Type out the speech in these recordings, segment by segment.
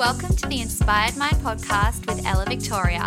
Welcome to the Inspired Mind podcast with Ella Victoria.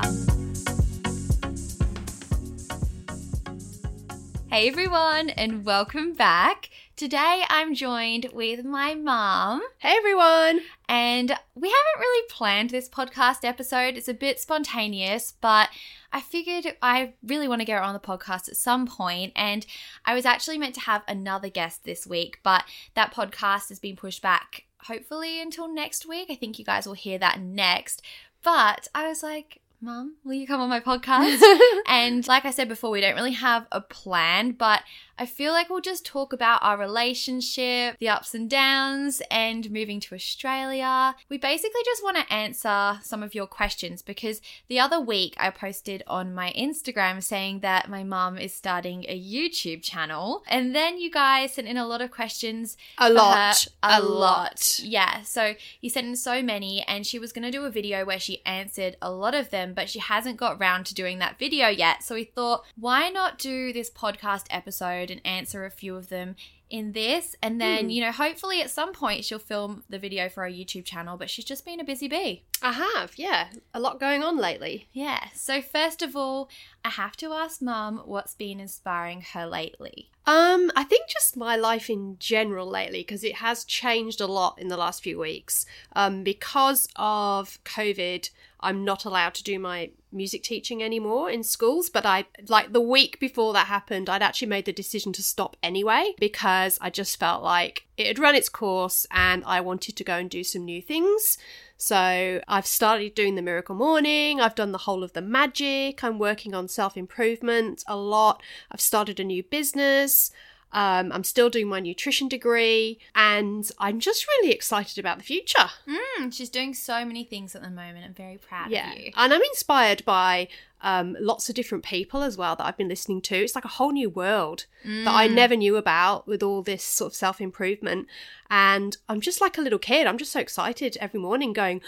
Hey everyone, and welcome back. Today I'm joined with my mom. Hey everyone! And we haven't really planned this podcast episode. It's a bit spontaneous, but I figured I really want to get her on the podcast at some point. And I was actually meant to have another guest this week, but that podcast has been pushed back hopefully until next week. I think you guys will hear that next. But I was like, Mum, will you come on my podcast? and like I said before, we don't really have a plan, but I feel like we'll just talk about our relationship, the ups and downs, and moving to Australia. We basically just want to answer some of your questions because the other week I posted on my Instagram saying that my mum is starting a YouTube channel. And then you guys sent in a lot of questions. A lot. her. A, A lot. lot. Yeah. So you sent in so many, and she was going to do a video where she answered a lot of them, but she hasn't got round to doing that video yet. So we thought, why not do this podcast episode and answer a few of them in this? And then, you know, hopefully at some point she'll film the video for our YouTube channel, but she's just been a busy bee. I have, yeah. A lot going on lately. Yeah. So, first of all, I have to ask mum what's been inspiring her lately. Um, I think just my life in general lately, because it has changed a lot in the last few weeks. Um, because of COVID, I'm not allowed to do my music teaching anymore in schools. But I, like the week before that happened, I'd actually made the decision to stop anyway because I just felt like it had run its course and I wanted to go and do some new things. So I've started doing the miracle morning. I've done the whole of the magic. I'm working on self improvement a lot. I've started a new business. Um, I'm still doing my nutrition degree, and I'm just really excited about the future. Mm, she's doing so many things at the moment. I'm very proud Yeah, of you. and I'm inspired by um, lots of different people as well that I've been listening to. It's like a whole new world that I never knew about with all this sort of self improvement, and I'm just like a little kid. I'm just so excited every morning, going.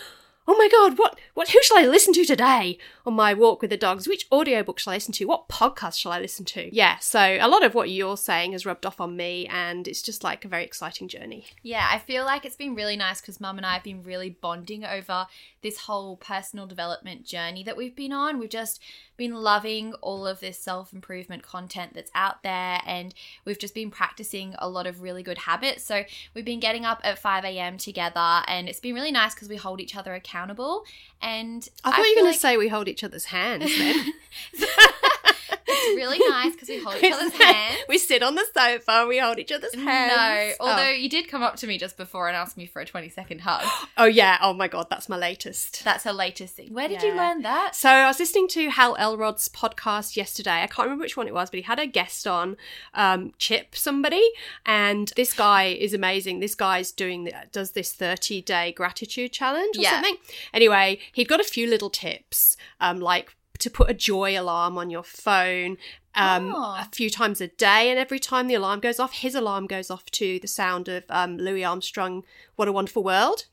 Oh my god, what what who shall I listen to today on my walk with the dogs? Which audiobook shall I listen to? What podcast shall I listen to? Yeah, so a lot of what you're saying has rubbed off on me and it's just like a very exciting journey. Yeah, I feel like it's been really nice because mum and I have been really bonding over this whole personal development journey that we've been on. We've just been loving all of this self improvement content that's out there, and we've just been practicing a lot of really good habits. So we've been getting up at 5 a.m. together, and it's been really nice because we hold each other accountable. And I thought you feel were going like- to say we hold each other's hands then. It's really nice because we hold each other's hands. we sit on the sofa, we hold each other's hands. No, although Oh. you did come up to me just before and ask me for a 20 second hug. oh yeah, oh my god, that's my latest. That's her latest thing. Where did you learn that? So I was listening to Hal Elrod's podcast yesterday. I can't remember which one it was, but he had a guest on, um, Chip somebody, and this guy is amazing. This guy's doing the, does this thirty day gratitude challenge or Yeah. something. Anyway, he'd got a few little tips, um, like to put a joy alarm on your phone. Um, Oh. a few times a day, and every time the alarm goes off, his alarm goes off to the sound of um, Louis Armstrong. What a wonderful world!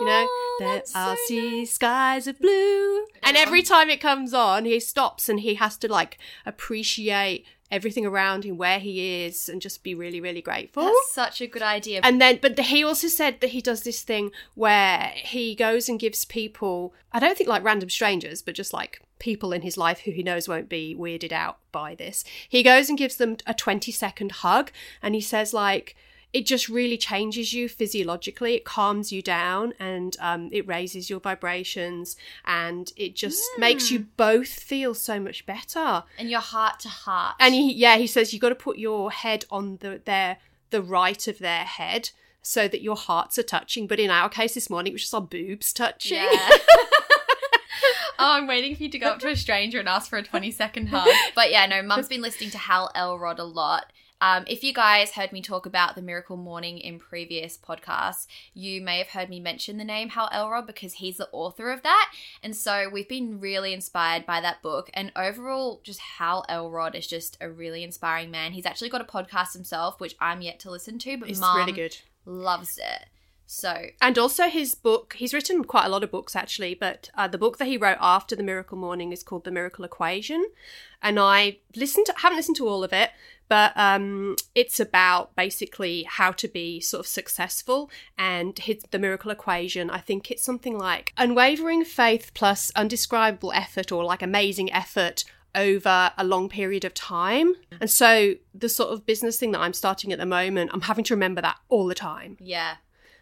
You know, Oh, there are so sea nice. skies of blue. And every time it comes on, he stops and he has to like appreciate everything around him, where he is, and just be really, really grateful. That's such a good idea. And then, but he also said that he does this thing where he goes and gives people, I don't think like random strangers, but just like people in his life who he knows won't be weirded out by this. He goes and gives them a 20 second hug and he says, like, it just really changes you physiologically. It calms you down and um, it raises your vibrations and it just makes you both feel so much better. and your heart to heart. And he, yeah, he says you've got to put your head on the their the right of their head so that your hearts are touching. But in our case this morning, it was just our boobs touching. Yeah. oh, I'm waiting for you to go up to a stranger and ask for a 20 second hug. But yeah, no, mum's been listening to Hal Elrod a lot. Um, if you guys heard me talk about the Miracle Morning in previous podcasts, you may have heard me mention the name Hal Elrod because he's the author of that. And so we've been really inspired by that book. And overall, just Hal Elrod is just a really inspiring man. He's actually got a podcast himself, which I'm yet to listen to, but It's mum really good. loves it. So And also his book, he's written quite a lot of books actually, but uh, the book that he wrote after The Miracle Morning is called The Miracle Equation. And I listened to, haven't listened to all of it, but um, it's about basically how to be sort of successful and his, the miracle equation. I think it's something like unwavering faith plus undescribable effort or like amazing effort over a long period of time. And so the sort of business thing that I'm starting at the moment, I'm having to remember that all the time. yeah.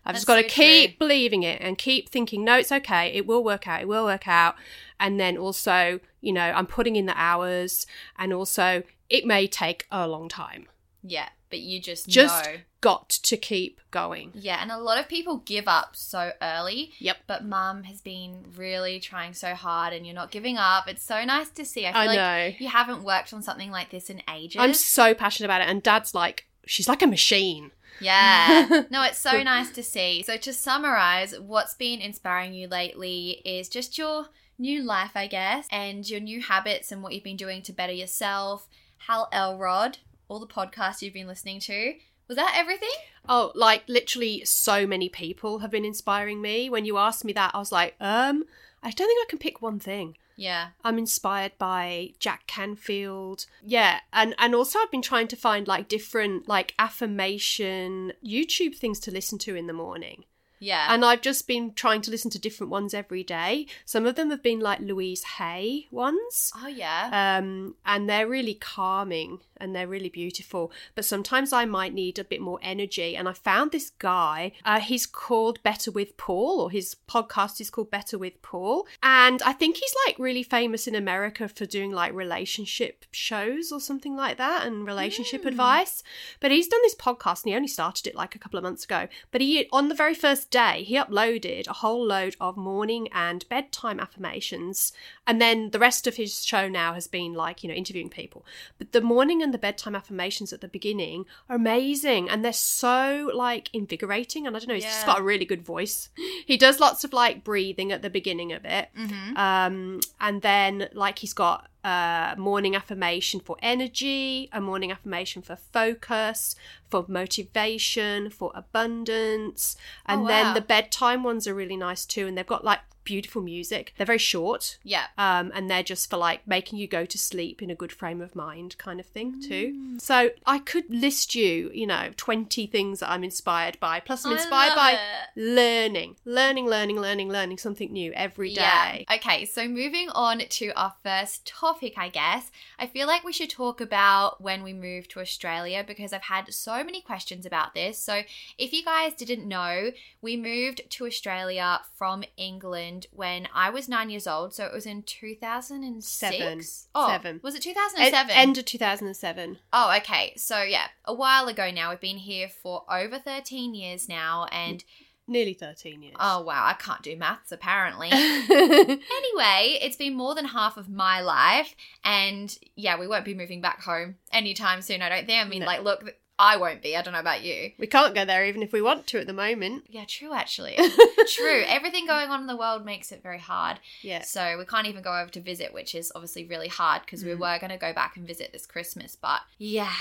I've just got to so keep true. believing it and keep thinking, no, it's okay. It will work out. It will work out. And then also, you know, I'm putting in the hours and also it may take a long time. Yeah. But you just, Just know. got to keep going. Yeah, and a lot of people give up so early. Yep. But mum has been really trying so hard and you're not giving up. It's so nice to see. I feel I like know. you haven't worked on something like this in ages. I'm so passionate about it. And dad's like, she's like a machine. Yeah. No, it's so nice to see. So, to summarize, what's been inspiring you lately is just your new life, I guess, and your new habits and what you've been doing to better yourself. Hal Elrod, all the podcasts you've been listening to. Was that everything? Oh, like literally so many people have been inspiring me. When you asked me that, I was like, um, I don't think I can pick one thing. Yeah. I'm inspired by Jack Canfield. Yeah, and and also I've been trying to find like different like affirmation YouTube things to listen to in the morning. Yeah. And I've just been trying to listen to different ones every day. Some of them have been like Louise Hay ones. oh, yeah. Um, and they're really calming and they're really beautiful. But sometimes I might need a bit more energy. And I found this guy, uh, he's called Better with Paul, or his podcast is called Better with Paul. And I think he's like really famous in America for doing like relationship shows or something like that and relationship advice. But he's done this podcast and he only started it like a couple of months ago. But he, on the very first day, he uploaded a whole load of morning and bedtime affirmations. And then the rest of his show now has been like, you know, interviewing people. But the morning and the bedtime affirmations at the beginning are amazing and they're so like invigorating. And I don't know, he's just got a really good voice. He does lots of like breathing at the beginning of it. Mm-hmm. Um, and then like he's got a morning affirmation for energy, a morning affirmation for focus, for motivation, for abundance. And Oh, then the bedtime ones are really nice too. And they've got like beautiful music. They're very short. yeah. Um, and they're just for like making you go to sleep in a good frame of mind kind of thing Mm. too. So I could list you, you know, 20 things that I'm inspired by. Plus I'm inspired by it. learning, learning, learning, learning, learning something new every day. Yeah. Okay, so moving on to our first topic, I guess. I feel like we should talk about when we moved to Australia because I've had so many questions about this. So, if you guys didn't know, we moved to Australia from England when I was nine years old. So it was in 2006. Seven. Oh, Seven. Was it E- 2007? end of 2007. Oh, okay. So yeah, a while ago now. We've been here for over 13 years now, and Nearly 13 years. oh wow, I can't do maths apparently. anyway, it's been more than half of my life, and yeah, we won't be moving back home anytime soon. I don't think. I mean, No. like, look, I won't be. I don't know about you. we can't go there even if we want to at the moment. Yeah, true. Actually, true. Everything going on in the world makes it very hard. Yeah. So we can't even go over to visit, which is obviously really hard because Mm. we were going to go back and visit this Christmas, but yeah,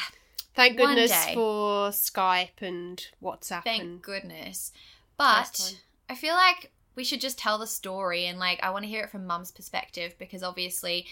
Thank goodness for Skype and WhatsApp Thank and goodness. But I feel like we should just tell the story and like I want to hear it from mum's perspective because obviously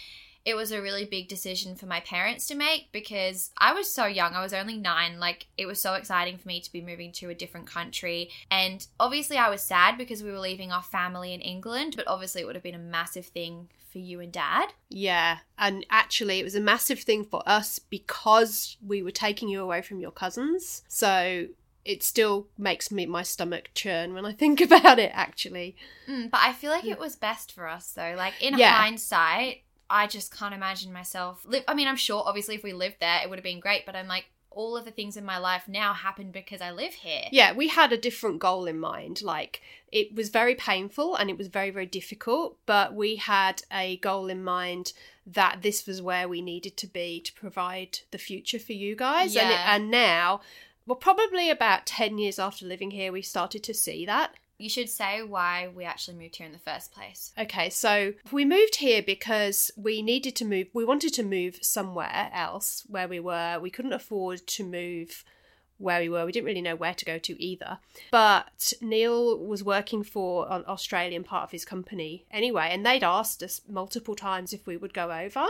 it was a really big decision for my parents to make because I was so young. I was only 9. Like it was so exciting for me to be moving to a different country. And obviously I was sad because we were leaving our family in England, but obviously it would have been a massive thing for you and dad. Yeah, and actually, it was a massive thing for us because we were taking you away from your cousins. So it still makes me my stomach churn when I think about it. Actually, Mm, but I feel like it was best for us though. Like in Yeah. hindsight, I just can't imagine myself live. I mean, I'm sure obviously if we lived there, it would have been great. But I'm like, all of the things in my life now happen because I live here. yeah, we had a different goal in mind. Like it was very painful and it was very very difficult, but we had a goal in mind that this was where we needed to be to provide the future for you guys. And it, Yeah. and now. Well, probably about 10 years after living here, we started to see that. You should say why we actually moved here in the first place. Okay, so we moved here because we needed to move. We wanted to move somewhere else where we were. We couldn't afford to move where we were. We didn't really know where to go to either. But Neil was working for an Australian part of his company anyway, and they'd asked us multiple times if we would go over.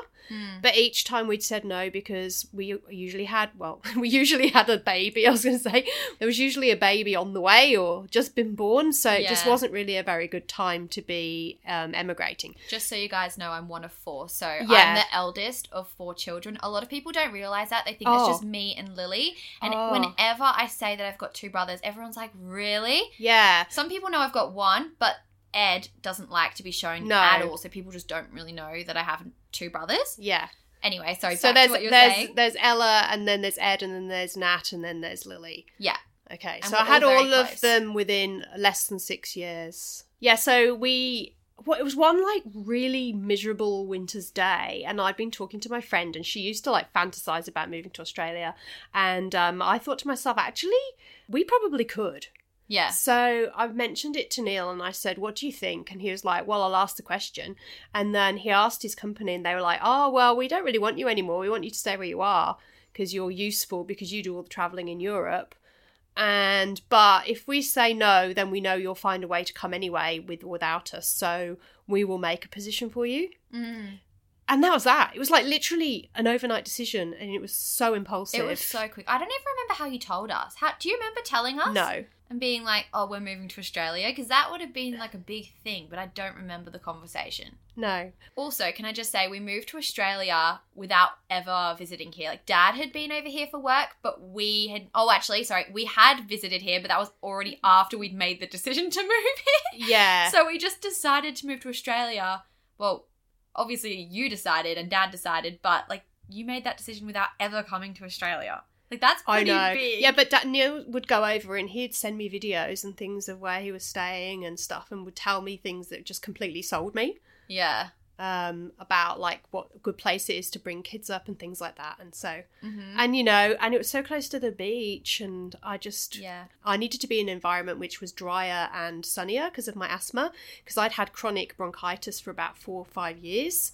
But each time we'd said no because we usually had, well, we usually had a baby. I was going to say there was usually a baby on the way or just been born. So it just wasn't really a very good time to be um, emigrating. Just so you guys know, I'm one of four. So Yeah. I'm the eldest of four children. A lot of people don't realize that. They think Oh. it's just me and Lily. And Oh. Whenever I say that I've got two brothers, everyone's like, really? Yeah. Some people know I've got one, but Ed doesn't like to be shown No. at all. So people just don't really know that I have two brothers. Yeah. Anyway. So back there's to what you were there's saying. there's Ella and then there's Ed and then there's Nat and then there's Lily. Yeah. Okay, And so I had all all, of them within less than six years. Yeah, so we. Well, it was one like really miserable winter's day, and I'd been talking to my friend, and she used to like fantasize about moving to Australia, and um, I thought to myself, actually, we probably could. Yeah. So I mentioned it to Neil and I said, What do you think? And he was like, Well, I'll ask the question. And then he asked his company and they were like, Oh, well, we don't really want you anymore. We want you to stay where you are because you're useful because you do all the traveling in Europe. And but if we say no, then we know you'll find a way to come anyway with or without us. So we will make a position for you. Mm. And that was that. It was like literally an overnight decision and it was so impulsive. It was so quick. I don't even remember how you told us. How do you remember telling us? No. And being like, "Oh, we're moving to Australia," because that would have been like a big thing, but I don't remember the conversation. No. Also, can I just say we moved to Australia without ever visiting here. Like dad had been over here for work, but we had oh actually, sorry, we had visited here, but that was already after we'd made the decision to move here. Yeah. So we just decided to move to Australia. Well, obviously you decided and dad decided, but like you made that decision without ever coming to Australia. Like that's I know. big. Yeah, but Daniel would go over and he'd send me videos and things of where he was staying and stuff, and would tell me things that just completely sold me yeah. Um, about like what a good place it is to bring kids up and things like that. And so, Mhm. and you know, and it was so close to the beach, and I just Yeah. I needed to be in an environment which was drier and sunnier because of my asthma, because I'd had chronic bronchitis for about four or five years.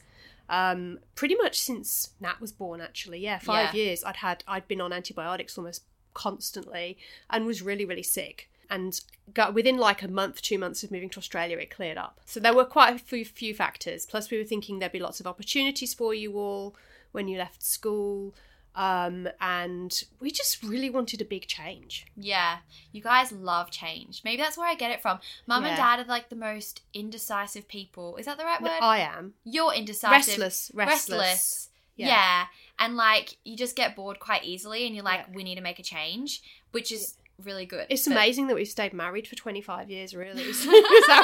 Um, pretty much since Nat was born, actually. Yeah, five Yeah. years. I'd had I'd been on antibiotics almost constantly and was really really sick. And got within like a month, two months of moving to Australia, it cleared up. So there were quite a few, few factors. Plus, we were thinking there'd be lots of opportunities for you all when you left school. Um, and we just really wanted a big change. Yeah, you guys love change. Maybe that's where I get it from. Mum and dad are like the most indecisive people. Is that the right word? I am. You're indecisive. Restless, restless. Restless. Yeah. Yeah. And like you just get bored quite easily and you're like, Yeah. we need to make a change, which is really good. It's But- amazing that we've stayed married for 25 years, really. Because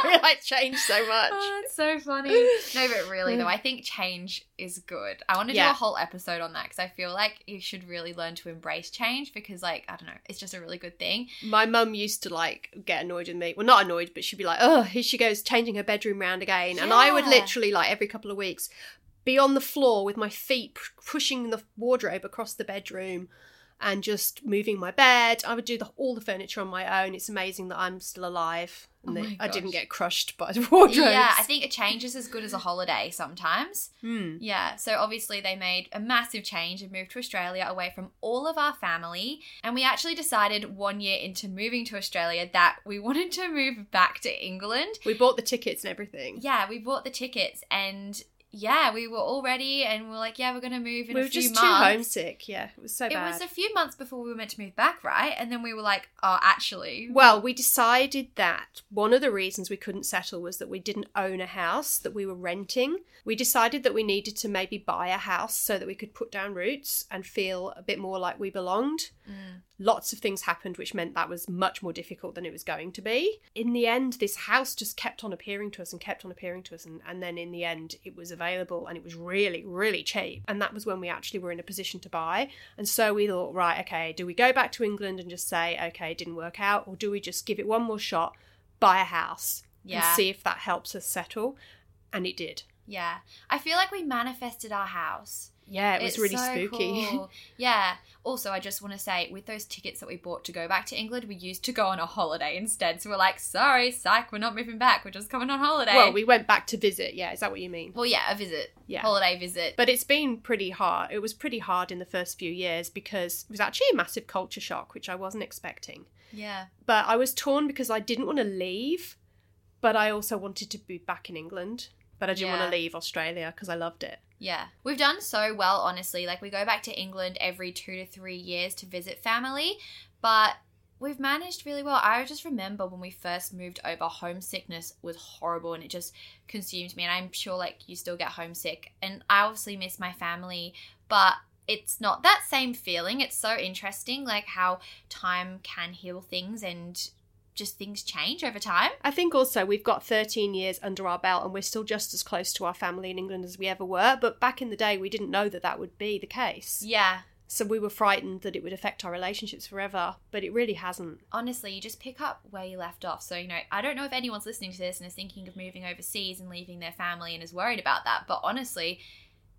really like changed so much. Oh, it's so funny. No, but really though, I think change is good. I want to do a whole episode on that because I feel like you should really learn to embrace change because, like, I don't know, it's just a really good thing. My mum used to like get annoyed with me. Well, not annoyed, but she'd be like, "Oh, here she goes, changing her bedroom round again." And I would literally like every couple of weeks be on the floor with my feet pushing the wardrobe across the bedroom and just moving my bed. I would do the, all the furniture on my own. It's amazing that I'm still alive and Oh that my I didn't get crushed by the wardrobe. Yeah, I think a change is as good as a holiday sometimes. Hmm. Yeah, so obviously they made a massive change and moved to Australia away from all of our family. And we actually decided one year into moving to Australia that we wanted to move back to England. we bought the tickets and everything. Yeah, we bought the tickets and yeah, we were all ready and we are like, yeah, we're going to move in we a were just too homesick. Yeah, it was so It bad. It was a few months before we were meant to move back, right? And then we were like, oh, actually, Well, we decided that one of the reasons we couldn't settle was that we didn't own a house that we were renting. We decided that we needed to maybe buy a house so that we could put down roots and feel a bit more like we belonged. Mm. Lots of things happened which meant that was much more difficult than it was going to be. In the end, this house just kept on appearing to us and kept on appearing to us. And, and then in the end, it was available and it was really, really cheap. And that was when we actually were in a position to buy. And so we thought, right, okay, do we go back to England and just say, okay, it didn't work out? Or do we just give it one more shot, buy a house, Yeah. and see if that helps us settle? And it did. yeah. I feel like we manifested our house. Yeah, it was It's really so spooky. cool. Yeah. Also, I just want to say, with those tickets that we bought to go back to England, we used to go on a holiday instead. So we're like, sorry, psych, we're not moving back. We're just coming on holiday. well, we went back to visit. Yeah, is that what you mean? Well, yeah, a visit. Yeah. Holiday visit. But it's been pretty hard. It was pretty hard in the first few years because it was actually a massive culture shock, which I wasn't expecting. yeah. But I was torn because I didn't want to leave, but I also wanted to be back in England. But I didn't Yeah. want to leave Australia because I loved it. Yeah. We've done so well, honestly. Like, we go back to England every two to three years to visit family, but we've managed really well. I just remember when we first moved over, homesickness was horrible and it just consumed me. And I'm sure, like, you still get homesick. And I obviously miss my family, but it's not that same feeling. It's so interesting, like, how time can heal things and just things change over time. I think also we've got 13 years under our belt and we're still just as close to our family in England as we ever were. But back in the day, we didn't know that that would be the case. Yeah. So we were frightened that it would affect our relationships forever, but it really hasn't. honestly, you just pick up where you left off. So, you know, I don't know if anyone's listening to this and is thinking of moving overseas and leaving their family and is worried about that, but honestly,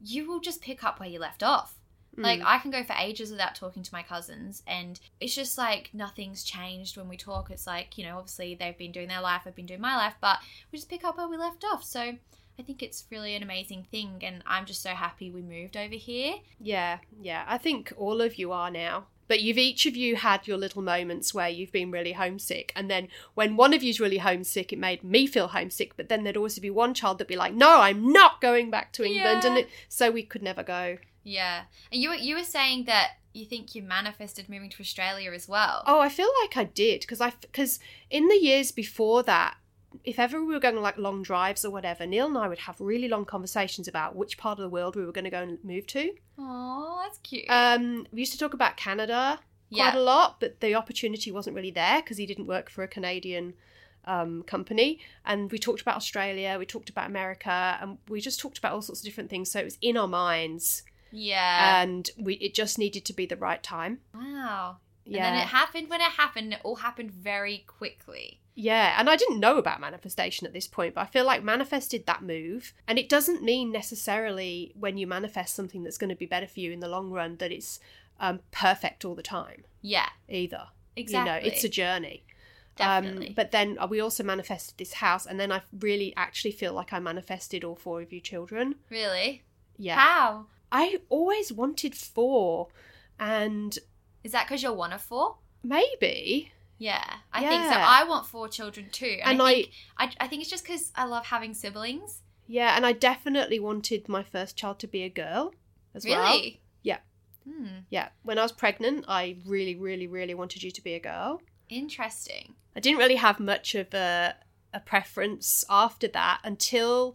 you will just pick up where you left off. Like, Mm. I can go for ages without talking to my cousins, and it's just like nothing's changed when we talk. It's like, you know, obviously they've been doing their life, I've been doing my life, but we just pick up where we left off. So, I think it's really an amazing thing, and I'm just so happy we moved over here. Yeah, yeah. I think all of you are now. But you've each of you had your little moments where you've been really homesick. And then when one of you's really homesick, it made me feel homesick. But then there'd also be one child that'd be like, no, I'm not going back to England. And it, so we could never go. Yeah. And you, were- you were saying that you think you manifested moving to Australia as well. Oh, I feel like I did because I because in the years before that, if ever we were going like long drives or whatever, Neil and I would have really long conversations about which part of the world we were going to go and move to. Oh, that's cute. Um, we used to talk about Canada quite Yeah. a lot, but the opportunity wasn't really there because he didn't work for a Canadian um, company. And we talked about Australia, we talked about America, and we just talked about all sorts of different things. So it was in our minds, yeah. and we it just needed to be the right time. wow. Yeah. And then it happened when it happened. It all happened very quickly. Yeah, and I didn't know about manifestation at this point, but I feel like manifested that move. And it doesn't mean necessarily when you manifest something that's going to be better for you in the long run that it's um, perfect all the time Yeah. either. Exactly. You know, it's a journey. Definitely. Um, but then we also manifested this house, and then I really actually feel like I manifested all four of you children. really? Yeah. How? I always wanted four, and Is that because you're one of four? maybe. Yeah, I think so. I want four children too, and, And I, I- think I, I think it's just because I love having siblings. Yeah, and I definitely wanted my first child to be a girl as well. Really? Yeah. Hmm. Yeah. When I was pregnant, I really, really, really wanted you to be a girl. Interesting. I didn't really have much of a, a preference after that until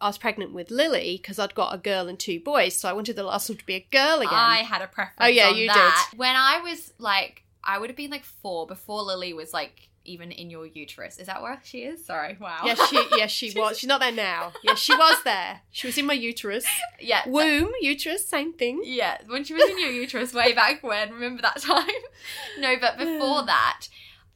I was pregnant with Lily because I'd got a girl and two boys. So I wanted the last one to be a girl again. I had a preference. Oh, yeah, you that. did. When I was like, I would have been like four before Lily was like even in your uterus. Is that where she is? Sorry. Wow. Yes, she yes she was. She's not there now. Yes, she was there. She was in my uterus. yeah. that- Womb, uterus, same thing. yeah, when she was in your uterus way back when. Remember that time? No, but before that,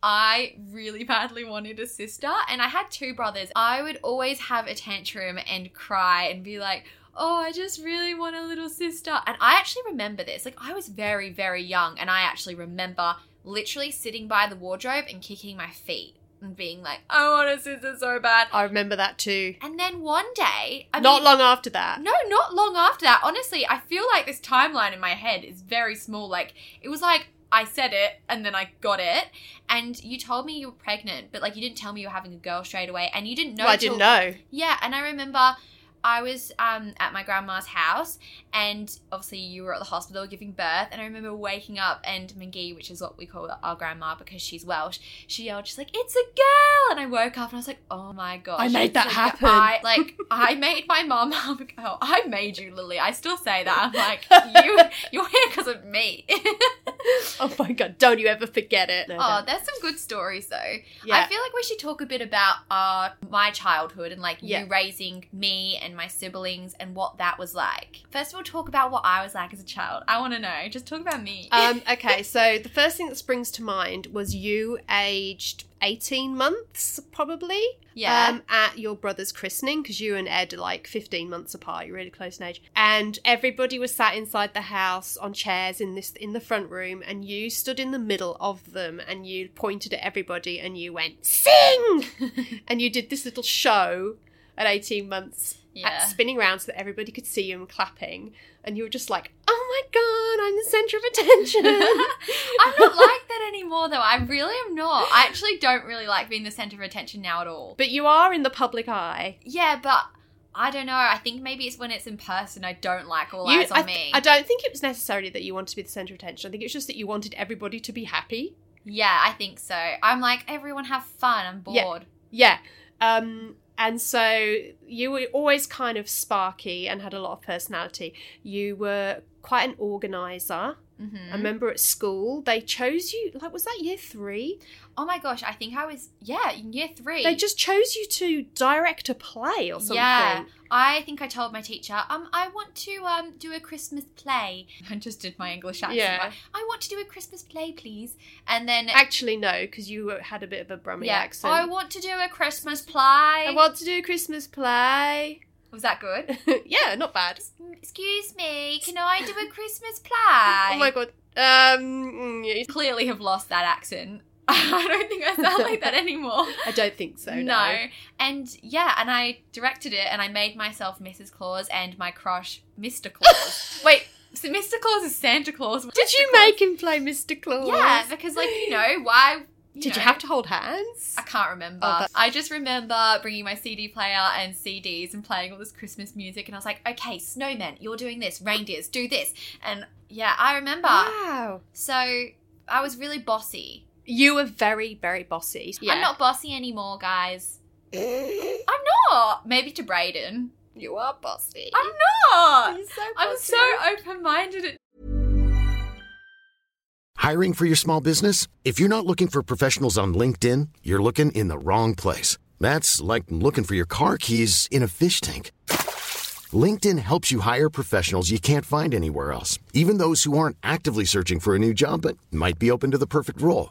I really badly wanted a sister, and I had two brothers. I would always have a tantrum and cry and be like, Oh, I just really want a little sister. And I actually remember this. Like, I was very, very young, and I actually remember literally sitting by the wardrobe and kicking my feet and being like, I want a sister so bad. I remember that too. And then one day, I not mean, long after that. no, not long after that. Honestly, I feel like this timeline in my head is very small. Like, it was like I said it and then I got it. And you told me you were pregnant, but like you didn't tell me you were having a girl straight away. And you didn't know. Well, I till- didn't know. Yeah. And I remember I was um, at my grandma's house and obviously you were at the hospital giving birth. And I remember waking up and McGee, which is what we call our grandma because she's Welsh, she yelled, she's like, it's a girl. And I woke up and I was like, oh my god, I made that Like, happen. I, like, I made my mom have a girl. I made you, Lily. I still say that. I'm like, you, you're here because of me. Oh my god, don't you ever forget it. No, Oh, don't. there's some good stories though. Yeah. I feel like we should talk a bit about uh, my childhood and like Yeah. you raising me and my siblings and what that was like. First of all, talk about what I was like as a child. I want to know. Just talk about me. um, okay, so the first thing that springs to mind was you aged 18 months, probably. Yeah. Um, at your brother's christening, because you and Ed are like 15 months apart. You're really close in age. And everybody was sat inside the house on chairs in this in the front room, and you stood in the middle of them and you pointed at everybody and you went, Sing! and you did this little show at 18 months. Yeah. Spinning around so that everybody could see you and clapping, and you were just like, "Oh my god, I'm the center of attention." I'm not like that anymore though. I really am not. I actually don't really like being the center of attention now at all. but you are in the public eye. Yeah, but I don't know. I think maybe it's when it's in person I don't like all You- eyes on I, me. I don't think it was necessarily that you wanted to be the center of attention. I think it's just that you wanted everybody to be happy. yeah, I think so. I'm like, everyone have fun. I'm Yeah. bored. Yeah. Um, and so you were always kind of sparky and had a lot of personality. You were quite an organizer. hmm I remember at school they chose you. Like, was that year three? Oh my gosh, I think I was yeah in year three. They just chose you to direct a play or something. yeah. I think I told my teacher, um, I want to um do a Christmas play. I just did my English accent. Yeah. like, I want to do a Christmas play, please. And then Actually, no, because you had a bit of a Brummie yeah, accent. I want to do a Christmas play. I want to do a Christmas play. Was that good? yeah, not bad. Excuse me, can I do a Christmas play? Oh my god. Um, mm, yeah, Clearly have lost that accent. I don't think I sound like that anymore. I don't think so. No. no. And yeah, and I directed it and I made myself Mrs. Claus and my crush Mr. Claus. Wait, so Mr. Claus is Santa Claus. Did Mr. you Claus- make him play Mr. Claus? Yeah, because like, you know, why Did you have to hold hands? I can't remember. Oh, I just remember bringing my CD player and CDs and playing all this Christmas music, and I was like, "Okay, snowmen, you're doing this. Reindeers, do this." And yeah, I remember. Wow. So I was really bossy. You were very, very bossy. Yeah. I'm not bossy anymore, guys. I'm not. Maybe to Brayden. You are bossy. I'm not. So I'm so open minded. Hiring for your small business? If you're not looking for professionals on LinkedIn, you're looking in the wrong place. That's like looking for your car keys in a fish tank. LinkedIn helps you hire professionals you can't find anywhere else, even those who aren't actively searching for a new job but might be open to the perfect role.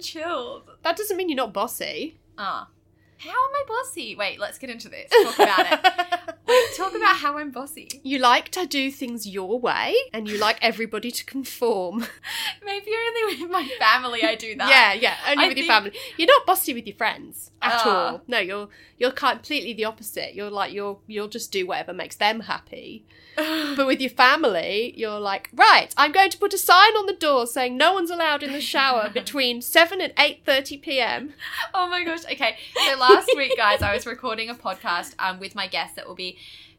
Chilled. That doesn't mean you're not bossy. Ah. How am I bossy? Wait, let's get into this. Talk about it. Wait, talk about how I'm bossy. You like to do things your way and you like everybody to conform. Maybe only with my family I do that. Yeah, yeah, only I with your family. You're not bossy with your friends at Ah. all. No, you're you're completely the opposite. You're like you're you'll just do whatever makes them happy. but with your family, you're like, right, I'm going to put a sign on the door saying no one's allowed in the shower between seven and eight thirty p.m. Oh my gosh. Okay. So last week, guys, I was recording a podcast um, with my guest that will be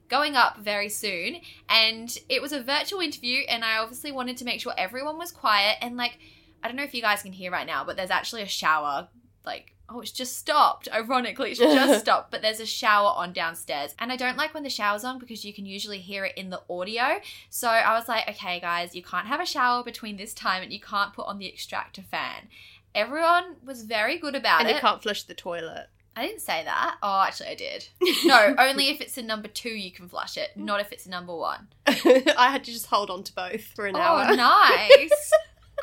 going up very soon. And it was a virtual interview. And I obviously wanted to make sure everyone was quiet. And like, I don't know if you guys can hear right now, but there's actually a shower. Like, oh, it's just stopped. Ironically, it's just stopped. But there's a shower on downstairs. And I don't like when the shower's on because you can usually hear it in the audio. So I was like, okay, guys, you can't have a shower between this time and you can't put on the extractor fan. Everyone was very good about And it. And you can't flush the toilet. I didn't say that. Oh, actually, I did. No, only if it's a number two you can flush it, not if it's a number one. I had to just hold on to both for an oh, hour. Oh, nice.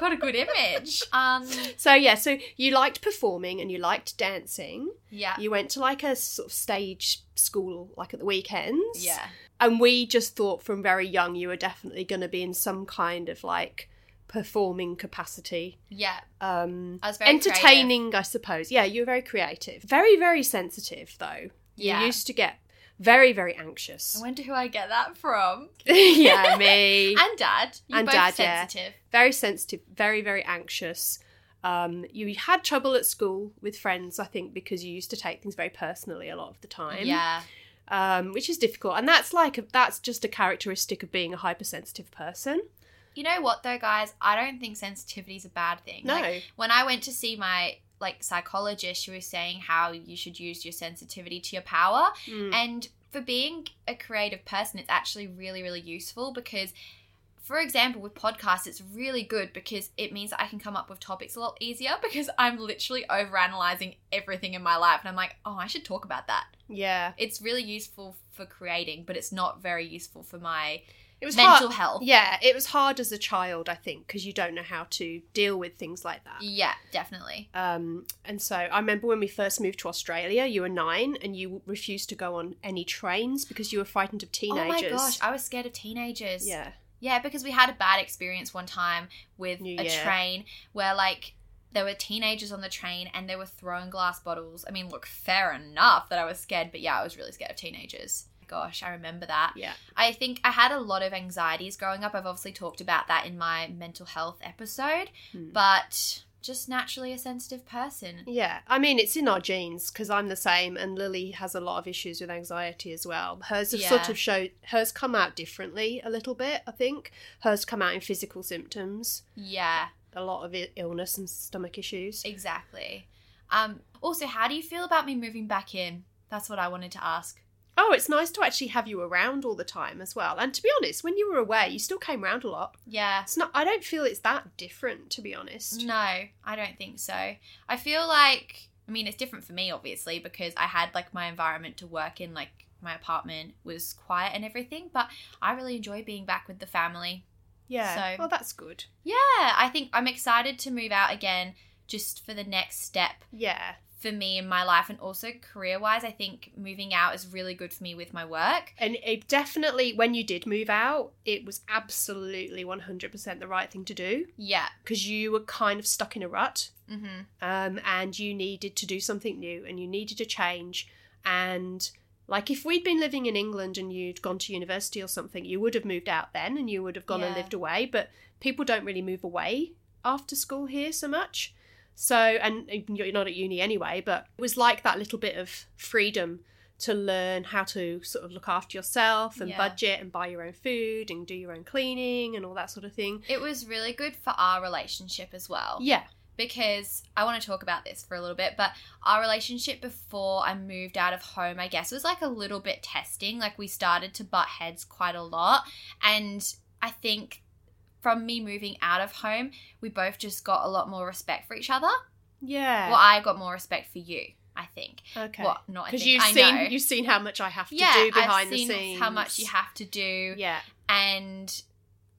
Got a good image. Um, So yeah, so you liked performing and you liked dancing. yeah, You went to like a sort of stage school like at the weekends. yeah, And we just thought from very young you were definitely going to be in some kind of like performing capacity. yeah. Um I was very entertaining, I suppose. Yeah, you were very creative. Very very sensitive though. Yeah. You used to get very very anxious. I wonder who I get that from. yeah, me. And Dad. You're And both Dad, yeah. very sensitive, very, very anxious. Um, you had trouble at school with friends, I think, because you used to take things very personally a lot of the time. Yeah. Um, which is difficult. And that's like, a, that's just a characteristic of being a hypersensitive person. You know what though, guys? I don't think sensitivity is a bad thing. No. Like, when I went to see my like psychologist, she was saying how you should use your sensitivity to your power. Mm. And for being a creative person, it's actually really, really useful because for example, with podcasts, it's really good because it means that I can come up with topics a lot easier because I'm literally overanalyzing everything in my life. And I'm like, oh, I should talk about that. Yeah. It's really useful for creating, but it's not very useful for my It was mental hard. health. Yeah, it was hard as a child, I think, because you don't know how to deal with things like that. Yeah, definitely. Um, and so I remember when we first moved to Australia, you were nine and you refused to go on any trains because you were frightened of teenagers. Oh my gosh, I was scared of teenagers. Yeah. Yeah, because we had a bad experience one time with a train where like there were teenagers on the train and they were throwing glass bottles. I mean, look, fair enough that I was scared, but yeah, I was really scared of teenagers. Gosh, I remember that. Yeah. I think I had a lot of anxieties growing up. I've obviously talked about that in my mental health episode, Hmm. but just naturally a sensitive person. Yeah, I mean it's in our genes because I'm the same, and Lily has a lot of issues with anxiety as well. Hers have sort of showed hers come out differently a little bit. I think hers come out in physical symptoms, Yeah, a lot of illness and stomach issues. exactly. Um, also, how do you feel about me moving back in? That's what I wanted to ask. Oh, it's nice to actually have you around all the time as well. And to be honest, when you were away, you still came around a lot. Yeah. It's not. I don't feel it's that different, to be honest. No, I don't think so. I feel like I mean it's different for me obviously because I had like my environment to work in like my apartment was quiet and everything, but I really enjoy being back with the family. Yeah. So- well, that's good. Yeah, I think I'm excited to move out again just for the next step Yeah. For me in my life and also career-wise I think moving out is really good for me with my work. And it definitely, when you did move out, it was absolutely 100% the right thing to do Yeah. because you were kind of stuck in a rut Mhm. um, and you needed to do something new and you needed to change. And like if we'd been living in England and you'd gone to university or something, you would have moved out then and you would have gone and lived away. But people don't really move away after school here so much. So, and you're not at uni anyway, but it was like that little bit of freedom to learn how to sort of look after yourself and Yeah. budget and buy your own food and do your own cleaning and all that sort of thing. It was really good for our relationship as well. Yeah. because I want to talk about this for a little bit, but our relationship before I moved out of home, I guess, was like a little bit testing. Like we started to butt heads quite a lot. And I think from me moving out of home, we both just got a lot more respect for each other. Yeah. Well, I got more respect for you, I think. Okay. Well, not because you've I seen know. you've seen how much I have to yeah, do behind the scenes. how much you have to do. Yeah. And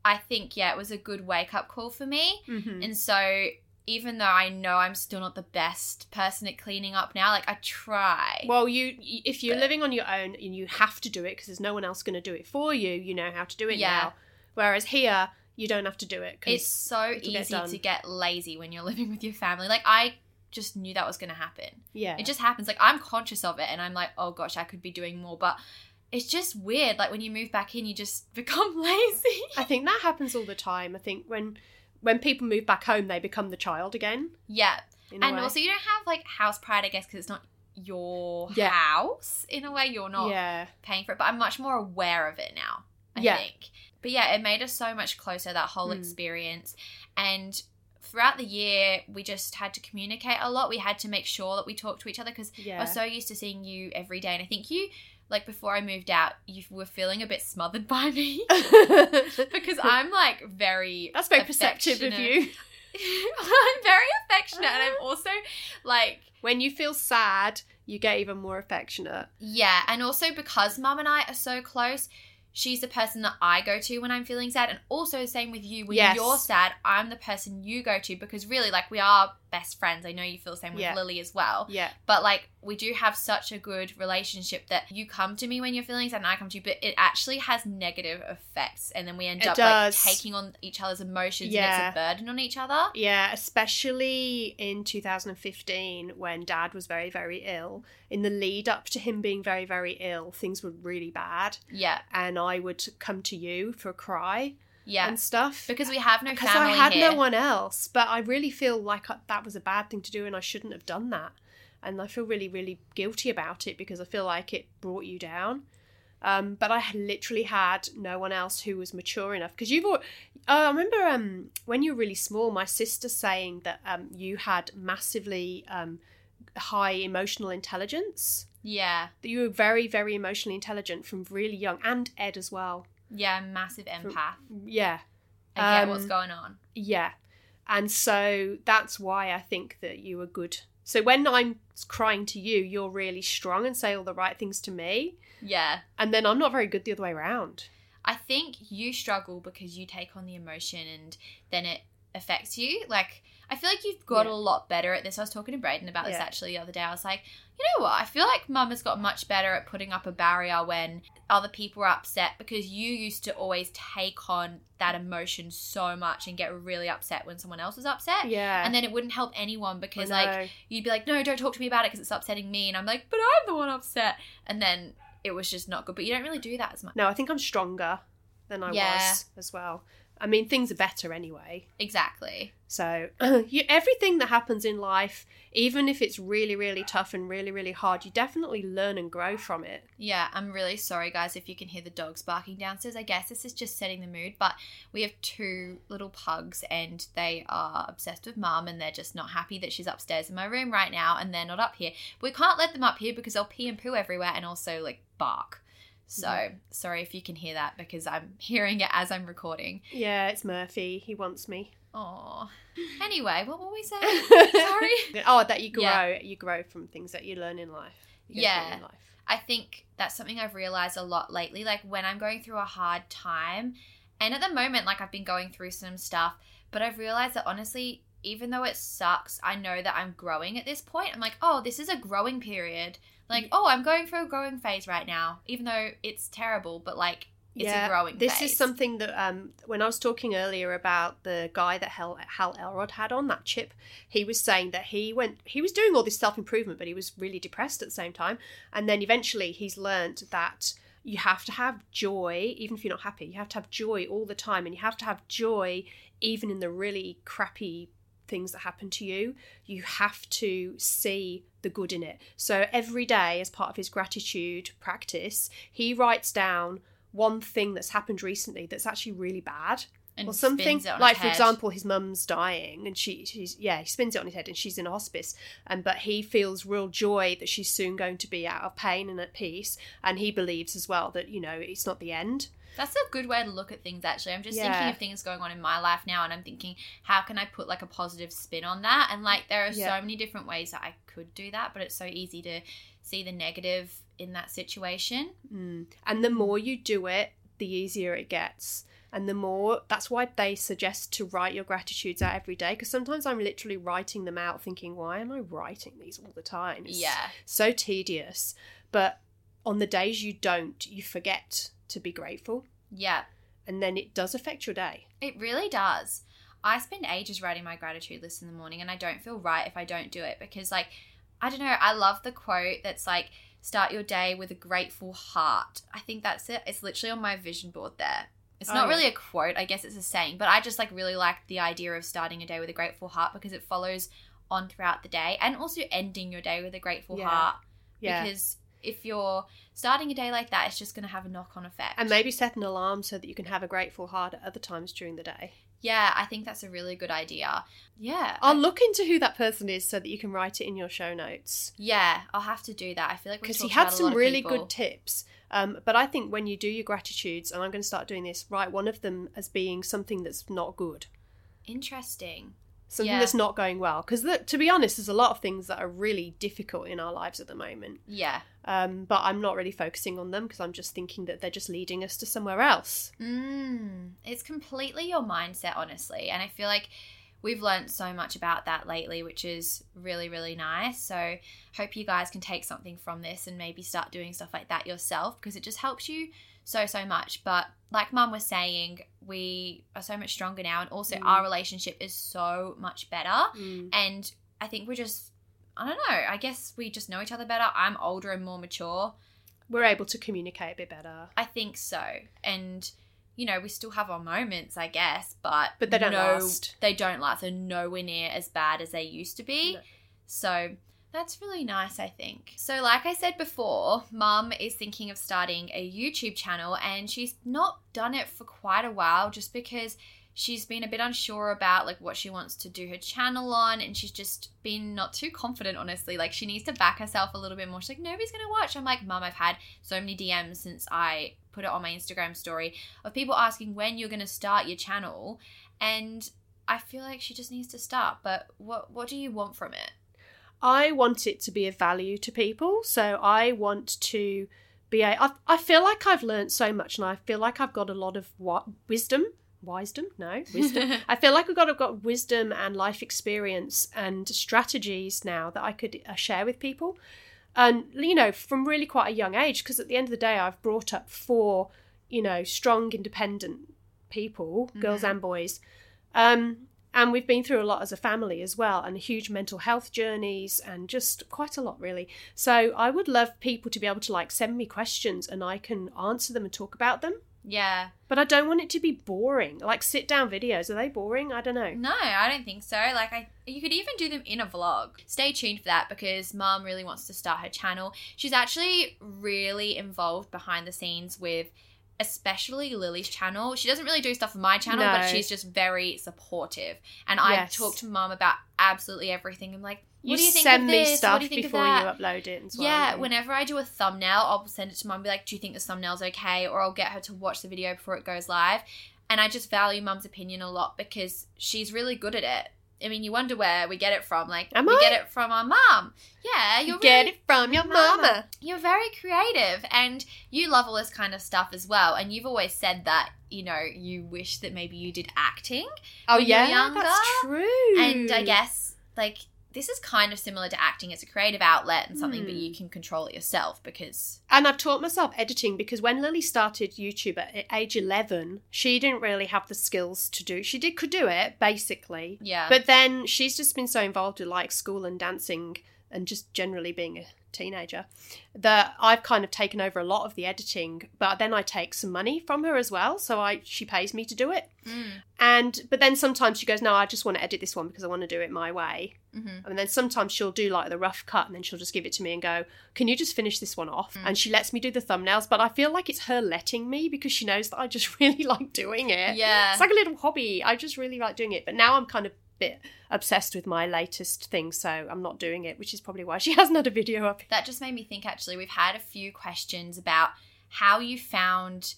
I think, yeah, it was a good wake up call for me. Mhm. And so even though I know I'm still not the best person at cleaning up now, like I try. Well, you if you're But- living on your own and you have to do it because there's no one else going to do it for you, you know how to do it Yeah. now. Whereas here, you don't have to do it. it's so it'll get easy to get lazy when you're living with your family. Like I just knew that was going to happen. yeah, It just happens. Like I'm conscious of it and I'm like, "Oh gosh, I could be doing more." But it's just weird like when you move back in you just become lazy. I think that happens all the time. I think when when people move back home, they become the child again. yeah. And way. also you don't have like house pride I guess cuz it's not your Yeah. house in a way you're not yeah, paying for it, but I'm much more aware of it now. I Yeah. think. But yeah, it made us so much closer that whole Mm. experience. And throughout the year, we just had to communicate a lot. We had to make sure that we talked to each other because I yeah. was so used to seeing you every day. And I think you, like before I moved out, you were feeling a bit smothered by me because I'm like very. That's very perceptive of you. I'm very affectionate, and I'm also like When you feel sad, you get even more affectionate. Yeah, and also because mum and I are so close, she's the person that I go to when I'm feeling sad. And also, same with you. When Yes. you're sad, I'm the person you go to because really, like, we are best friends. I know you feel the same with Yeah. Lily as well. Yeah, But, like, we do have such a good relationship that you come to me when you're feeling sad and I come to you, but it actually has negative effects. And then we end It up, does. like, taking on each other's emotions and Yeah. it's a burden on each other. yeah. Especially in 2015 when Dad was very, very ill. In the lead up to him being very, very ill, things were really bad, Yeah. and I would come to you for a cry Yeah. and stuff. because we have no because I had here. no one else. But I really feel like I- that was a bad thing to do, and I shouldn't have done that. And I feel really, really guilty about it because I feel like it brought you down. Um, but I literally had no one else who was mature enough because you've. Oh, I remember um, when you were really small, my sister saying that um, you had massively um, high emotional intelligence. Yeah. That you were very, very emotionally intelligent from really young, and Ed as well. Yeah. Massive empath. Yeah, I get Um, what's going on. Yeah. And so that's why I think that you were good. So when I'm crying to you, you're really strong and say all the right things to me. Yeah. And then I'm not very good the other way around. I think you struggle because you take on the emotion and then it affects you. Like, I feel like you've got Yeah. a lot better at this. I was talking to Braden about this actually the other day. I was like, you know what? I feel like mum has got much better at putting up a barrier when other people are upset because you used to always take on that emotion so much and get really upset when someone else was upset. Yeah. And then it wouldn't help anyone because, like, you'd be like, no, don't talk to me about it because it's upsetting me. And I'm like, but I'm the one upset. And then it was just not good. But you don't really do that as much. No, I think I'm stronger than I Yeah. was as well. I mean, things are better anyway. Exactly. So, you, everything that happens in life, even if it's really, really tough and really, really hard, you definitely learn and grow from it. Yeah, I'm really sorry, guys, if you can hear the dogs barking downstairs. I guess this is just setting the mood, but we have two little pugs and they are obsessed with mum and they're just not happy that she's upstairs in my room right now and they're not up here. We can't let them up here because they'll pee and poo everywhere and also like bark. So mm-hmm. sorry if you can hear that because I'm hearing it as I'm recording. Yeah, it's Murphy. He wants me. Oh. Anyway, what were we saying? sorry. oh, that you grow. Yeah. You grow from things that you learn in life. Yeah. in life. I think that's something I've realized a lot lately. Like when I'm going through a hard time, and at the moment, like I've been going through some stuff, but I've realized that honestly, even though it sucks, I know that I'm growing at this point. I'm like, oh, this is a growing period. Like, oh, I'm going through a growing phase right now, even though it's terrible, but like it's a growing phase. This phase. is something that um, when I was talking earlier about the guy that Hal, Hal Elrod had on that chip, he was saying that he went, he was doing all this self improvement, but he was really depressed at the same time. And then eventually he's learned that you have to have joy, even if you're not happy. You have to have joy all the time, and you have to have joy even in the really crappy things that happen to you. You have to see the good in it. So every day, as part of his gratitude practice, he writes down one thing that's happened recently that's actually really bad. Or something spins it on like, for head. example, his mum's dying, and she, she's yeah, he spins it on his head, and she's in hospice, and but he feels real joy that she's soon going to be out of pain and at peace, and he believes as well that you know it's not the end. That's a good way to look at things, actually. I'm just thinking of things going on in my life now, and I'm thinking, how can I put like a positive spin on that? And like, there are Yeah. so many different ways that I could do that, but it's so easy to see the negative in that situation. Mm. And the more you do it, the easier it gets. And the more, that's why they suggest to write your gratitudes out every day. Because sometimes I'm literally writing them out thinking, why am I writing these all the time? It's Yeah. So tedious. But on the days you don't, you forget to be grateful. Yeah. And then it does affect your day. It really does. I spend ages writing my gratitude list in the morning and I don't feel right if I don't do it because, like, I don't know, I love the quote that's like, start your day with a grateful heart. I think that's it. It's literally on my vision board there. It's Oh, not yeah. really a quote, I guess it's a saying, but I just like really like the idea of starting a day with a grateful heart because it follows on throughout the day and also ending your day with a grateful Yeah. heart. Yeah. Because if you're starting a day like that, it's just going to have a knock on effect. And maybe set an alarm so that you can have a grateful heart at other times during the day. Yeah, I think that's a really good idea. Yeah. I'll look into who that person is so that you can write it in your show notes. Yeah, I'll have to do that. I feel like Because he had some really people. good tips. Um, but I think when you do your gratitudes, and I'm going to start doing this, write one of them as being something that's not good, Interesting. something Yeah. that's not going well. Because to be honest, there's a lot of things that are really difficult in our lives at the moment. Yeah. Um, but I'm not really focusing on them because I'm just thinking that they're just leading us to somewhere else. Mm, it's completely your mindset, honestly. And I feel like we've learned so much about that lately, which is really, really nice. So, hope you guys can take something from this and maybe start doing stuff like that yourself because it just helps you so, so much. But, like Mum was saying, we are so much stronger now, and also our mm. relationship is so much better. Mm. And I think we're just, I don't know, I guess we just know each other better. I'm older and more mature. We're able to communicate a bit better. I think so. And you know, we still have our moments, I guess, but But they don't no, last. They don't last. They're nowhere near as bad as they used to be. No. So that's really nice, I think. So, like I said before, Mum is thinking of starting a YouTube channel, and she's not done it for quite a while, just because she's been a bit unsure about like what she wants to do her channel on, and she's just been not too confident, honestly. Like she needs to back herself a little bit more. She's like, nobody's gonna watch. I'm like, Mum, I've had so many DMs since I put it on my Instagram story of people asking when you're gonna start your channel, and I feel like she just needs to start. But what what do you want from it? I want it to be of value to people. So I want to be a. I, I feel like I've learned so much, and I feel like I've got a lot of what wisdom. Wisdom? No, wisdom. I feel like I've got, I've got wisdom and life experience and strategies now that I could uh, share with people. And, you know, from really quite a young age, because at the end of the day, I've brought up four, you know, strong, independent people, girls and boys. Um, and we've been through a lot as a family as well, and huge mental health journeys, and just quite a lot, really. So I would love people to be able to like send me questions and I can answer them and talk about them. Yeah. But I don't want it to be boring. Like sit down videos, are they boring? I don't know. No, I don't think so. Like I you could even do them in a vlog. Stay tuned for that because mom really wants to start her channel. She's actually really involved behind the scenes with especially Lily's channel. She doesn't really do stuff for my channel, but she's just very supportive. And I Yes. talk to mom about absolutely everything. I'm like, what You, do you think send of me this? what stuff do you think before of you upload it as well. Yeah, and- whenever I do a thumbnail, I'll send it to mum and be like, Do you think the thumbnail's okay? Or I'll get her to watch the video before it goes live. And I just value mum's opinion a lot because she's really good at it. I mean, you wonder where we get it from. Like, Am we I? get it from our mom. Yeah, you get really- it from your mama. You're very creative and you love all this kind of stuff as well. And you've always said that, you know, you wish that maybe you did acting. Oh when you were yeah, younger. that's true. And I guess, like, this is kind of similar to acting. It's a creative outlet and something, but Hmm. you can control it yourself because And I've taught myself editing because when Lily started YouTube at age 11, she didn't really have the skills to do. She did could do it basically. Yeah. But then she's just been so involved with like school and dancing and just generally being a teenager that I've kind of taken over a lot of the editing, but then I take some money from her as well, so I she pays me to do it. Mm. And but then sometimes she goes, "No, I just want to edit this one because I want to do it my way." Mm-hmm. And then sometimes she'll do like the rough cut and then she'll just give it to me and go, Can you just finish this one off? Mm. And she lets me do the thumbnails, but I feel like it's her letting me because she knows that I just really like doing it. Yeah. It's like a little hobby. I just really like doing it. But now I'm kind of bit obsessed with my latest thing, so I'm not doing it, which is probably why she hasn't had a video up. that just made me think actually we've had a few questions about how you found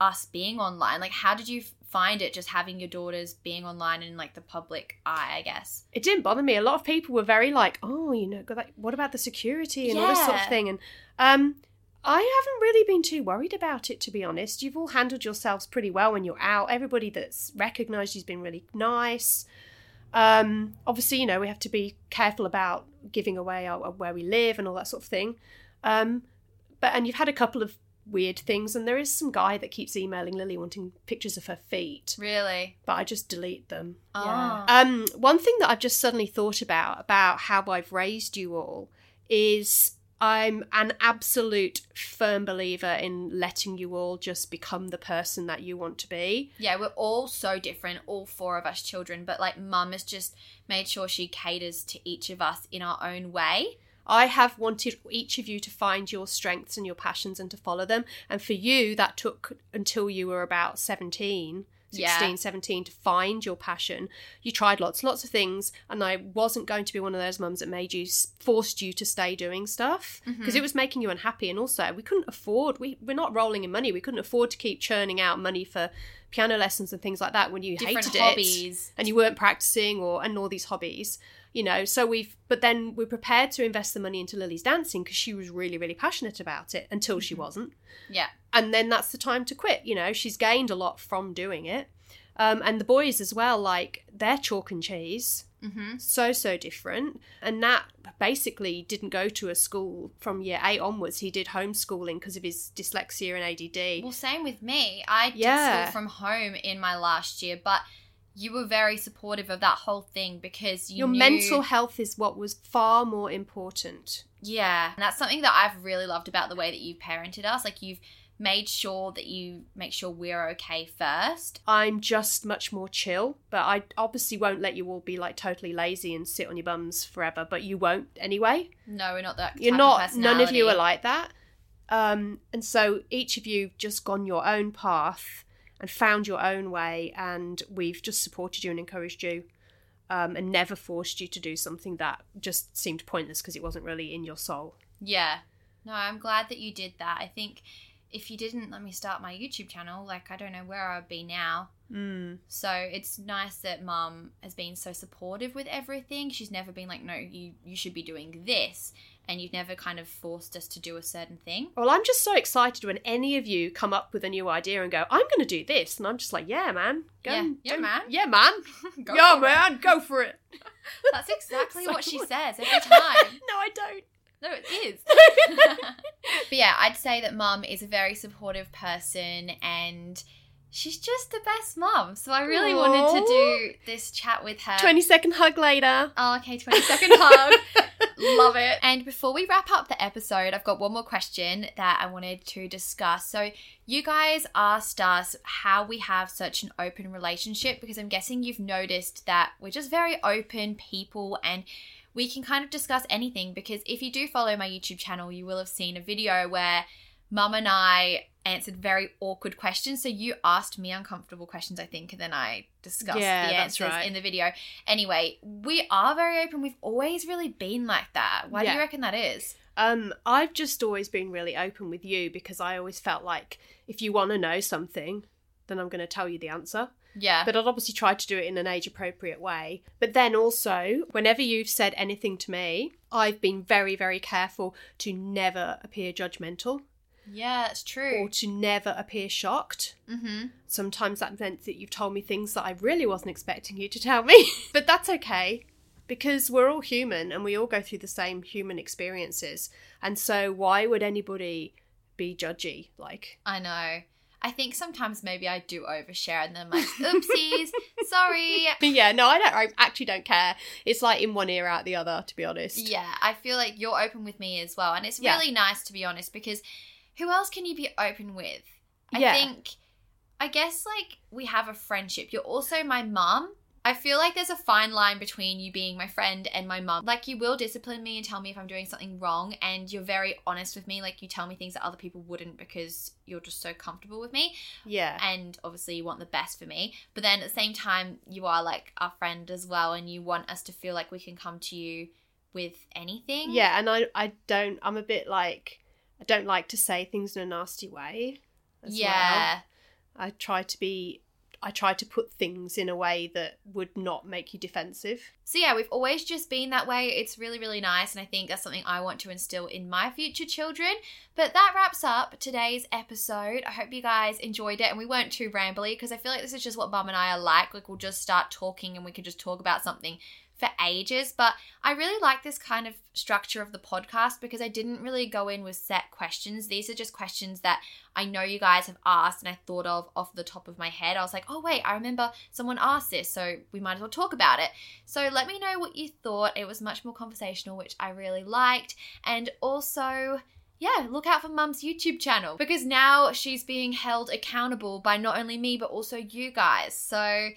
us being online like how did you find it just having your daughters being online in like the public eye i guess It didn't bother me. A lot of people were very like, Oh, you know, what about the security and all this sort of thing? And um I haven't really been too worried about it, to be honest. You've all handled yourselves pretty well when you're out. Everybody that's recognised you's been really nice. Um, obviously, you know, we have to be careful about giving away our, where we live and all that sort of thing. Um, but and you've had a couple of weird things, and there is some guy that keeps emailing Lily wanting pictures of her feet. Really? But I just delete them. Ah. Um, one thing that I've just suddenly thought about about how I've raised you all is I'm an absolute firm believer in letting you all just become the person that you want to be. Yeah, we're all so different, all four of us children, but like mum has just made sure she caters to each of us in our own way. I have wanted each of you to find your strengths and your passions and to follow them. And for you, that took until you were about 17, 16, Yeah. 17 to find your passion. You tried lots, lots of things. And I wasn't going to be one of those mums that made you, forced you to stay doing stuff because Mhm. it was making you unhappy. And also, we couldn't afford, we, we're not rolling in money. We couldn't afford to keep churning out money for piano lessons and things like that when you Different hated hobbies. it and you weren't practicing or and all these hobbies you know so we've but then we're prepared to invest the money into lily's dancing because she was really really passionate about it until she wasn't Yeah. and then that's the time to quit you know she's gained a lot from doing it um, and the boys as well like they're chalk and cheese Mm-hmm. so so different and nat basically didn't go to a school from year eight onwards he did homeschooling because of his dyslexia and add Well, same with me. I did Yeah. school from home in my last year, but you were very supportive of that whole thing because you your knew- mental health is what was far more important Yeah, and that's something that I've really loved about the way that you've parented us. Like you've made sure that you make sure we're okay first. I'm just much more chill, but I obviously won't let you all be like totally lazy and sit on your bums forever. But you won't anyway. No, we're not that. You're not. None of you are like that. Um, and so each of you've just gone your own path and found your own way, and we've just supported you and encouraged you, um, and never forced you to do something that just seemed pointless because it wasn't really in your soul. Yeah. No, I'm glad that you did that. I think if you didn't let me start my YouTube channel, like I don't know where I'd be now. Mm. So it's nice that mum has been so supportive with everything. She's never been like, no, you you should be doing this, and you've never kind of forced us to do a certain thing. Well, I'm just so excited when any of you come up with a new idea and go, "I'm going to do this," and I'm just like, "Yeah, man, go, Yeah, and yeah, man. yeah, man, Go yeah, for it." man, go for it." That's exactly So what she what? says every time. no, I don't. No, it is. but yeah, I'd say that mum is a very supportive person and she's just the best mum. So I really wanted to do this chat with her. Twenty second hug later. Oh, okay, 20 second hug. Love it. And before we wrap up the episode, I've got one more question that I wanted to discuss. So, you guys asked us how we have such an open relationship because I'm guessing you've noticed that we're just very open people and we can kind of discuss anything because if you do follow my YouTube channel, you will have seen a video where mum and I answered very awkward questions. So you asked me uncomfortable questions, I think, and then I discussed Yeah, the answers right. in the video. Anyway, we are very open. We've always really been like that. Why do you reckon that is? Um, I've just always been really open with you because I always felt like if you want to know something, then I'm going to tell you the answer. Yeah. But I'd obviously try to do it in an age appropriate way. But then also, whenever you've said anything to me, I've been very, very careful to never appear judgmental yeah, it's true. or to never appear shocked. Mm-hmm. Sometimes that meant that you've told me things that I really wasn't expecting you to tell me. but that's okay because we're all human and we all go through the same human experiences. And so, why would anybody be judgy? Like, I know. I think sometimes maybe I do overshare and then I'm like, oopsies, sorry. yeah, no, I don't. I actually don't care. It's like in one ear out the other, to be honest. Yeah, I feel like you're open with me as well. And it's Yeah. really nice to be honest because who else can you be open with? I Yeah. think, I guess like we have a friendship. You're also my mum. I feel like there's a fine line between you being my friend and my mum. Like you will discipline me and tell me if I'm doing something wrong and you're very honest with me. Like you tell me things that other people wouldn't because you're just so comfortable with me Yeah. and obviously you want the best for me but then at the same time you are like our friend as well and you want us to feel like we can come to you with anything Yeah, and I, I don't. I'm a bit like I don't like to say things in a nasty way. As yeah well. I try to be I try to put things in a way that would not make you defensive. So yeah, we've always just been that way. It's really, really nice, and I think that's something I want to instill in my future children. But that wraps up today's episode. I hope you guys enjoyed it, and we weren't too rambly because I feel like this is just what Mum and I are like. Like we'll just start talking, and we can just talk about something for ages. But I really like this kind of structure of the podcast because I didn't really go in with set questions. These are just questions that I know you guys have asked and I thought of off the top of my head. I was like, oh, wait, I remember someone asked this, so we might as well talk about it. So let me know what you thought. It was much more conversational, which I really liked. And also, yeah, look out for mum's YouTube channel because now she's being held accountable by not only me, but also you guys. So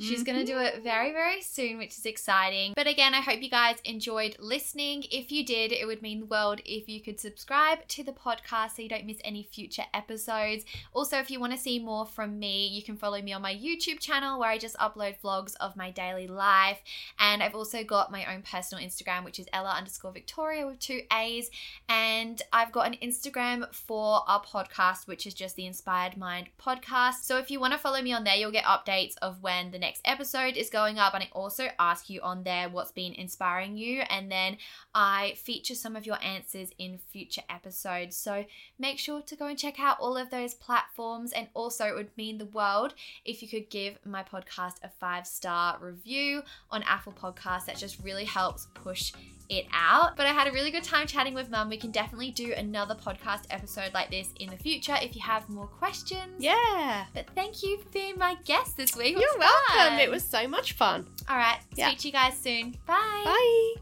She's going to do mm-hmm. it very, very soon, which is exciting. But again, I hope you guys enjoyed listening. If you did, it would mean the world if you could subscribe to the podcast so you don't miss any future episodes. Also, if you want to see more from me, you can follow me on my YouTube channel where I just upload vlogs of my daily life. And I've also got my own personal Instagram, which is Ella underscore Victoria with two A's. And I've got an Instagram for our podcast, which is just the Inspired Mind podcast. So if you want to follow me on there, you'll get updates of when the next next episode is going up. And I also ask you on there what's been inspiring you. And then I feature some of your answers in future episodes. So make sure to go and check out all of those platforms. And also, it would mean the world if you could give my podcast a five star review on Apple Podcasts. That just really helps push it out. But I had a really good time chatting with mum. We can definitely do another podcast episode like this in the future if you have more questions. Yeah. But thank you for being my guest this week. You're welcome. It was so much fun. All right. Yeah. Speak to you guys soon. Bye. Bye.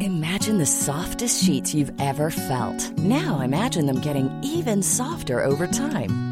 Imagine the softest sheets you've ever felt. Now imagine them getting even softer over time.